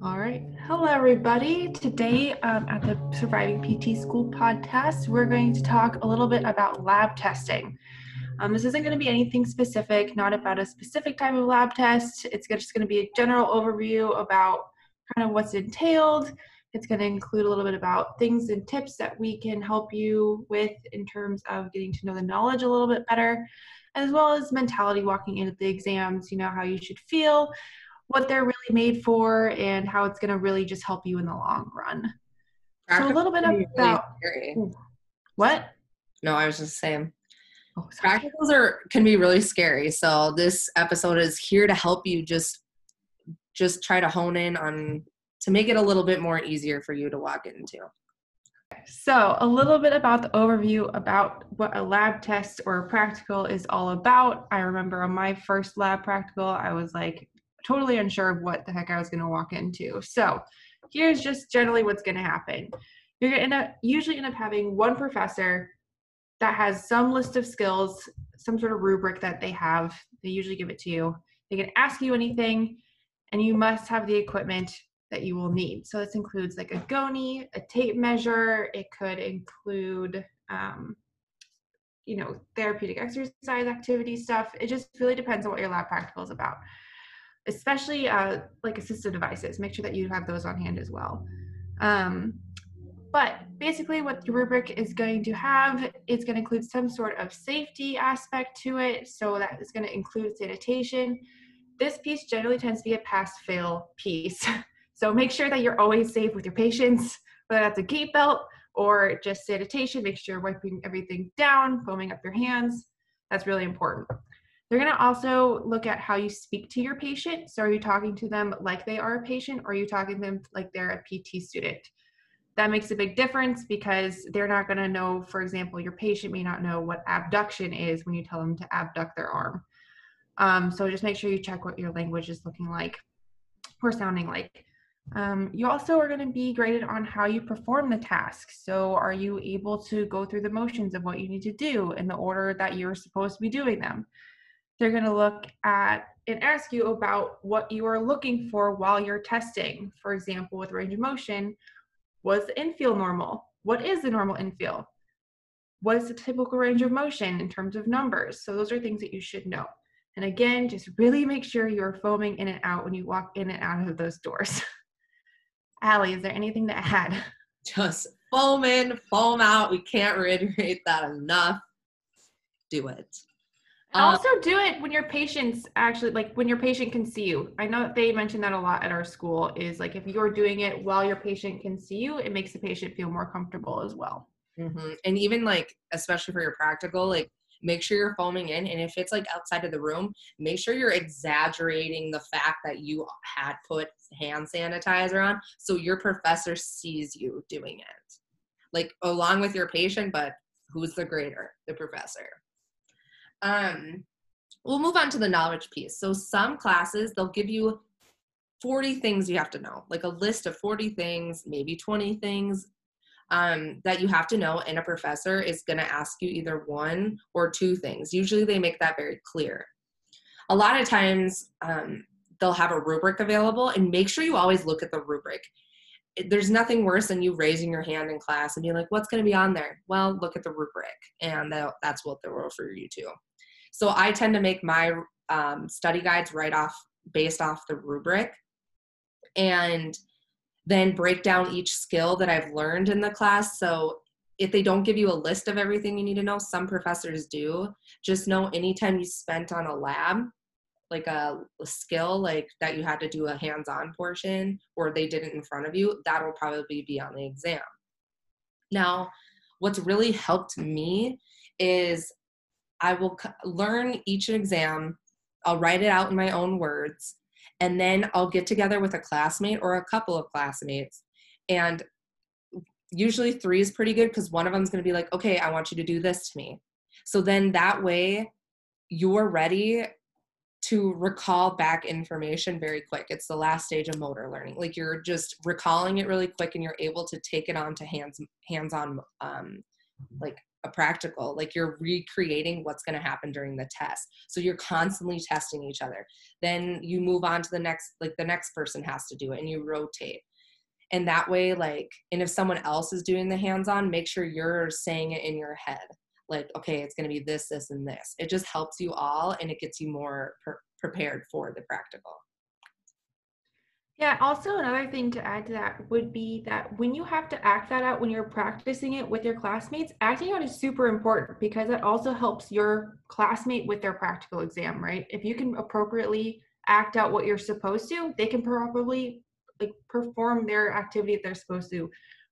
All right. Hello, everybody. Today um, at the Surviving PT School podcast, we're going to talk a little bit about lab testing. Um, this isn't going to be anything specific, not about a specific type of lab test. It's just going to be a general overview about kind of what's entailed. It's going to include a little bit about things and tips that we can help you with in terms of getting to know the knowledge a little bit better, as well as mentality walking into the exams, you know, how you should feel what they're really made for and how it's going to really just help you in the long run. so a little bit about really what? No, I was just saying. Oh, practicals are can be really scary. So this episode is here to help you just just try to hone in on to make it a little bit more easier for you to walk into. So, a little bit about the overview about what a lab test or a practical is all about. I remember on my first lab practical, I was like, totally unsure of what the heck I was going to walk into. So here's just generally what's going to happen. You're going to usually end up having one professor that has some list of skills, some sort of rubric that they have. They usually give it to you. They can ask you anything, and you must have the equipment that you will need. So this includes like a goni, a tape measure. It could include, um, you know, therapeutic exercise activity stuff. It just really depends on what your lab practical is about especially uh, like assistive devices. Make sure that you have those on hand as well. Um, but basically, what the rubric is going to have is going to include some sort of safety aspect to it. So that is going to include sanitation. This piece generally tends to be a pass fail piece. so make sure that you're always safe with your patients, whether that's a gait belt or just sanitation. Make sure you're wiping everything down, foaming up your hands. That's really important. They're going to also look at how you speak to your patient. So, are you talking to them like they are a patient, or are you talking to them like they're a PT student? That makes a big difference because they're not going to know, for example, your patient may not know what abduction is when you tell them to abduct their arm. Um, so, just make sure you check what your language is looking like or sounding like. Um, you also are going to be graded on how you perform the task. So, are you able to go through the motions of what you need to do in the order that you're supposed to be doing them? They're going to look at and ask you about what you are looking for while you're testing. For example, with range of motion, was the end feel normal? What is the normal end feel? What is the typical range of motion in terms of numbers? So those are things that you should know. And again, just really make sure you're foaming in and out when you walk in and out of those doors. Allie, is there anything to add? Just foam in, foam out. We can't reiterate that enough. Do it. And um, also do it when your patients actually like when your patient can see you. I know that they mention that a lot at our school is like if you're doing it while your patient can see you, it makes the patient feel more comfortable as well. Mm-hmm. And even like especially for your practical, like make sure you're foaming in and if it's like outside of the room make sure you're exaggerating the fact that you had put hand sanitizer on so your professor sees you doing it like along with your patient but who's the grader the professor um, we'll move on to the knowledge piece. So some classes, they'll give you 40 things you have to know, like a list of 40 things, maybe 20 things um, that you have to know. And a professor is going to ask you either one or two things. Usually they make that very clear. A lot of times um, they'll have a rubric available and make sure you always look at the rubric. There's nothing worse than you raising your hand in class and being like, what's going to be on there? Well, look at the rubric. And that's what they'll refer you to. So I tend to make my um, study guides right off based off the rubric and then break down each skill that I've learned in the class. So if they don't give you a list of everything you need to know, some professors do. Just know anytime you spent on a lab, like a, a skill like that you had to do a hands-on portion or they did it in front of you, that'll probably be on the exam. Now, what's really helped me is I will learn each exam, I'll write it out in my own words, and then I'll get together with a classmate or a couple of classmates. And usually three is pretty good because one of them is going to be like, okay, I want you to do this to me. So then that way you're ready to recall back information very quick. It's the last stage of motor learning. Like you're just recalling it really quick and you're able to take it on to hands hands-on um, like a practical like you're recreating what's going to happen during the test. So you're constantly testing each other. Then you move on to the next like the next person has to do it and you rotate. And that way like and if someone else is doing the hands on make sure you're saying it in your head. Like okay it's going to be this this and this. It just helps you all and it gets you more prepared for the practical yeah, also another thing to add to that would be that when you have to act that out when you're practicing it with your classmates, acting out is super important because it also helps your classmate with their practical exam, right? If you can appropriately act out what you're supposed to, they can probably like perform their activity that they're supposed to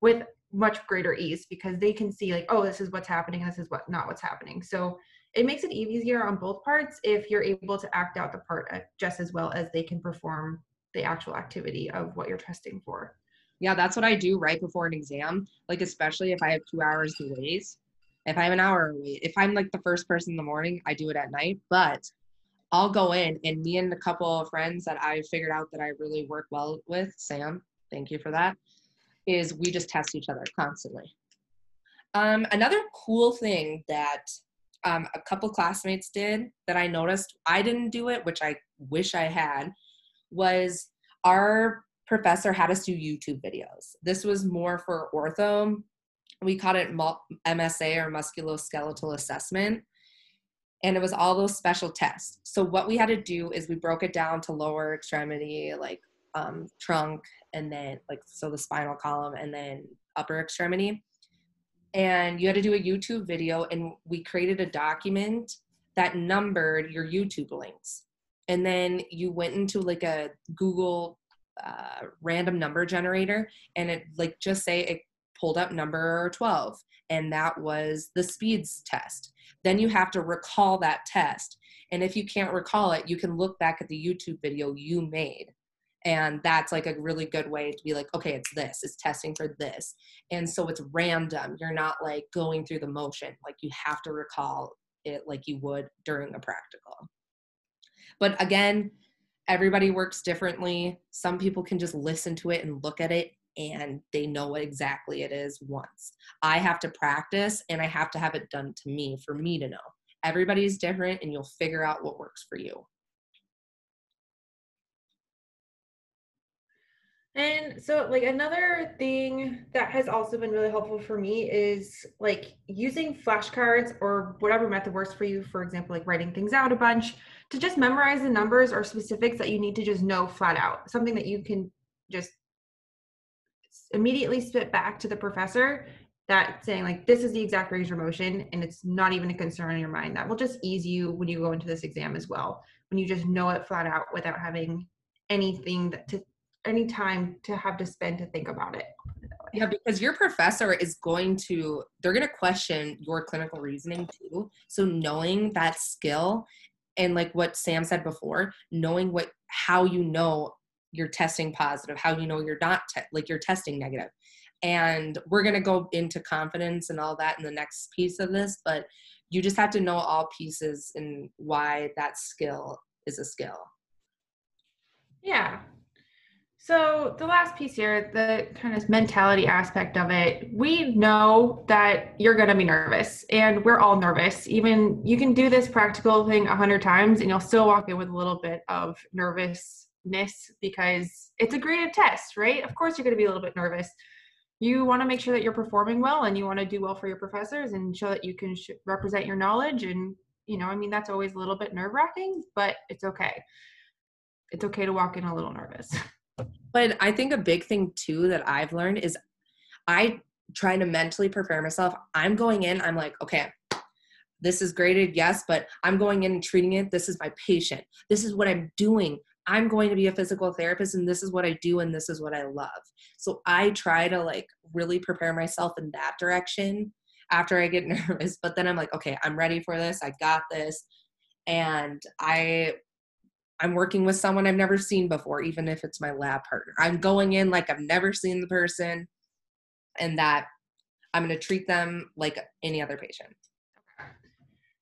with much greater ease because they can see like, oh, this is what's happening, this is what not what's happening. So it makes it easier on both parts if you're able to act out the part uh, just as well as they can perform the actual activity of what you're testing for. Yeah, that's what I do right before an exam. Like especially if I have two hours wait. If I have an hour if I'm like the first person in the morning, I do it at night. But I'll go in and me and a couple of friends that I figured out that I really work well with, Sam, thank you for that, is we just test each other constantly. Um, another cool thing that um, a couple classmates did that I noticed, I didn't do it, which I wish I had, was our professor had us do YouTube videos. This was more for ortho. We called it MSA or musculoskeletal assessment. And it was all those special tests. So, what we had to do is we broke it down to lower extremity, like um, trunk, and then, like, so the spinal column, and then upper extremity. And you had to do a YouTube video, and we created a document that numbered your YouTube links and then you went into like a Google uh, random number generator and it like just say it pulled up number 12 and that was the Speed's test. Then you have to recall that test. And if you can't recall it you can look back at the youtube video you made. And that's like a really good way to be like okay it's this. It's testing for this. And so it's random. You're not like going through the motion. Like you have to recall it like you would during a practical but again, everybody works differently. Some people can just listen to it and look at it and they know what exactly it is once. I have to practice and I have to have it done to me for me to know. Everybody's different and you'll figure out what works for you. And so, like, another thing that has also been really helpful for me is like using flashcards or whatever method works for you. For example, like writing things out a bunch to just memorize the numbers or specifics that you need to just know flat out. Something that you can just immediately spit back to the professor that saying like this is the exact range of motion and it's not even a concern in your mind that will just ease you when you go into this exam as well when you just know it flat out without having anything that to any time to have to spend to think about it. Yeah, because your professor is going to, they're going to question your clinical reasoning too. So knowing that skill and like what Sam said before, knowing what, how you know you're testing positive, how you know you're not, te- like you're testing negative. And we're going to go into confidence and all that in the next piece of this, but you just have to know all pieces and why that skill is a skill. Yeah, so the last piece here, the kind of mentality aspect of it, we know that you're going to be nervous and we're all nervous. Even you can do this practical thing a hundred times and you'll still walk in with a little bit of nervousness because it's a graded test, right? Of course you're going to be a little bit nervous. You want to make sure that you're performing well and you want to do well for your professors and show that you can sh- represent your knowledge. And, you know, I mean, that's always a little bit nerve wracking, but it's okay. It's okay to walk in a little nervous. But I think a big thing too that I've learned is I try to mentally prepare myself. I'm going in, I'm like, okay, this is graded, yes, but I'm going in and treating it. This is my patient. This is what I'm doing. I'm going to be a physical therapist and this is what I do and this is what I love. So I try to like really prepare myself in that direction after I get nervous. But then I'm like, okay, I'm ready for this. I got this. And I I'm working with someone I've never seen before, even if it's my lab partner. I'm going in like I've never seen the person and that I'm going to treat them like any other patient.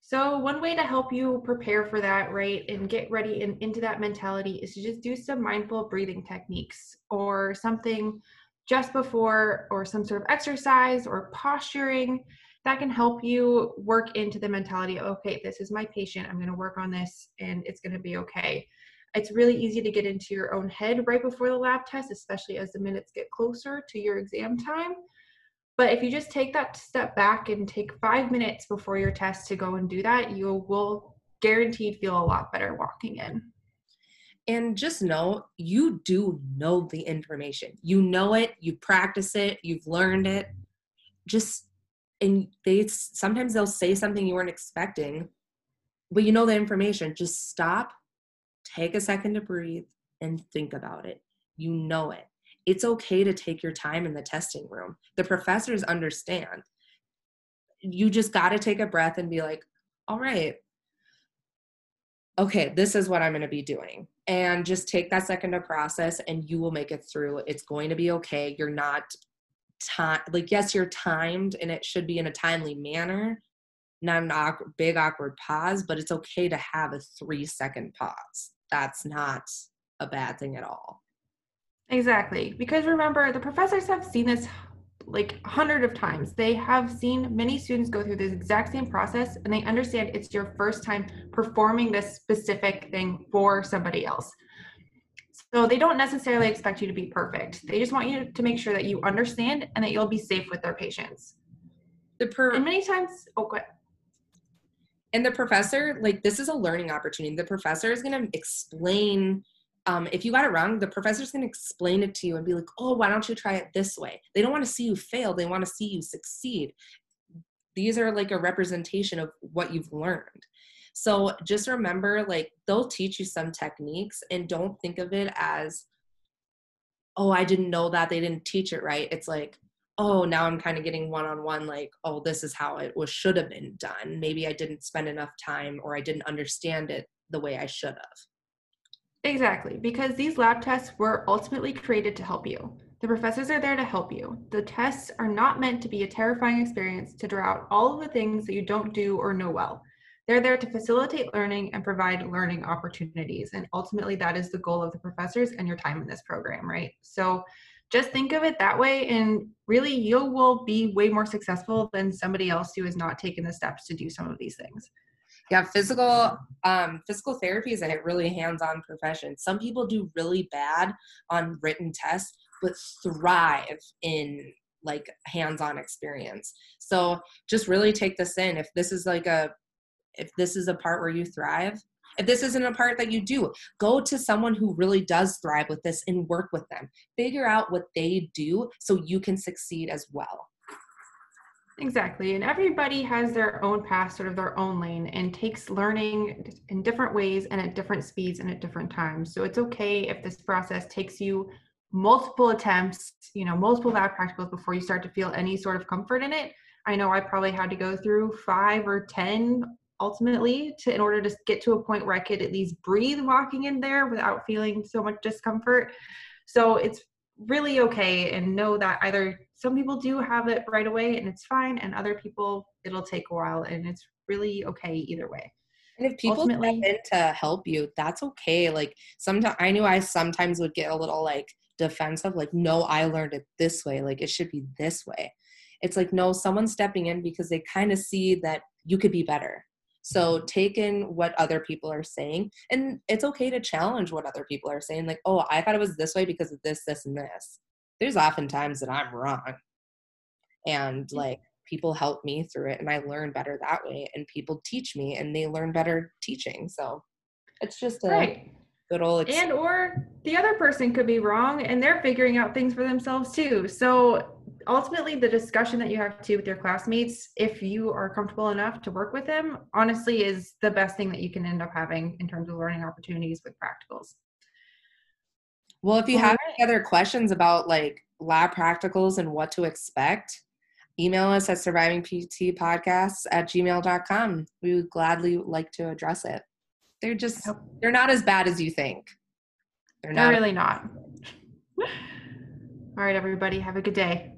So, one way to help you prepare for that, right, and get ready and into that mentality is to just do some mindful breathing techniques or something just before, or some sort of exercise or posturing that can help you work into the mentality of, okay, this is my patient. I'm going to work on this and it's going to be okay. It's really easy to get into your own head right before the lab test, especially as the minutes get closer to your exam time. But if you just take that step back and take five minutes before your test to go and do that, you will guaranteed feel a lot better walking in. And just know you do know the information. You know it, you practice it, you've learned it. Just and they sometimes they'll say something you weren't expecting, but you know the information. Just stop, take a second to breathe, and think about it. You know it. It's okay to take your time in the testing room. The professors understand. You just got to take a breath and be like, all right, okay, this is what I'm going to be doing. And just take that second to process and you will make it through. It's going to be okay. You're not time like yes, you're timed and it should be in a timely manner, not an awkward, big awkward pause, but it's okay to have a 3 second pause. That's not a bad thing at all. Exactly. Because remember, the professors have seen this like hundred of times. They have seen many students go through this exact same process and they understand it's your first time performing this specific thing for somebody else. So they don't necessarily expect you to be perfect. They just want you to make sure that you understand and that you'll be safe with their patients. The per- and many times, oh, go ahead. And the professor, like this is a learning opportunity. The professor is going to explain um, if you got it wrong, the professor's going to explain it to you and be like, oh, why don't you try it this way? They don't want to see you fail, they want to see you succeed. These are like a representation of what you've learned. So just remember, like, they'll teach you some techniques and don't think of it as, oh, I didn't know that. They didn't teach it right. It's like, oh, now I'm kind of getting one on one, like, oh, this is how it was should have been done. Maybe I didn't spend enough time or I didn't understand it the way I should have. Exactly, because these lab tests were ultimately created to help you. The professors are there to help you. The tests are not meant to be a terrifying experience to draw out all of the things that you don't do or know well. They're there to facilitate learning and provide learning opportunities. And ultimately, that is the goal of the professors and your time in this program, right? So just think of it that way, and really, you will be way more successful than somebody else who has not taken the steps to do some of these things yeah physical um, physical therapy is a really hands-on profession some people do really bad on written tests but thrive in like hands-on experience so just really take this in if this is like a if this is a part where you thrive if this isn't a part that you do, go to someone who really does thrive with this and work with them. Figure out what they do so you can succeed as well. Exactly. And everybody has their own path, sort of their own lane, and takes learning in different ways and at different speeds and at different times. So it's okay if this process takes you multiple attempts, you know, multiple lab practicals before you start to feel any sort of comfort in it. I know I probably had to go through five or 10 ultimately to in order to get to a point where I could at least breathe walking in there without feeling so much discomfort. So it's really okay and know that either some people do have it right away and it's fine and other people it'll take a while and it's really okay either way. And if people Ultimately, step in to help you that's okay. Like sometimes i knew i sometimes would get a little like defensive like no i learned it this way. Like it should be this way. It's like no someone's stepping in because they kind of see that you could be better so take in what other people are saying. And it's okay to challenge what other people are saying. Like, oh, I thought it was this way because of this, this, and this. There's often times that I'm wrong. And mm. like people help me through it and I learn better that way. And people teach me and they learn better teaching. So it's just a right. Good old experience. And or the other person could be wrong and they're figuring out things for themselves too. So ultimately the discussion that you have to with your classmates if you are comfortable enough to work with them honestly is the best thing that you can end up having in terms of learning opportunities with practicals well if you All have right. any other questions about like lab practicals and what to expect email us at survivingpt at gmail.com we would gladly like to address it they're just they're not as bad as you think. They're, not they're really not. All right everybody have a good day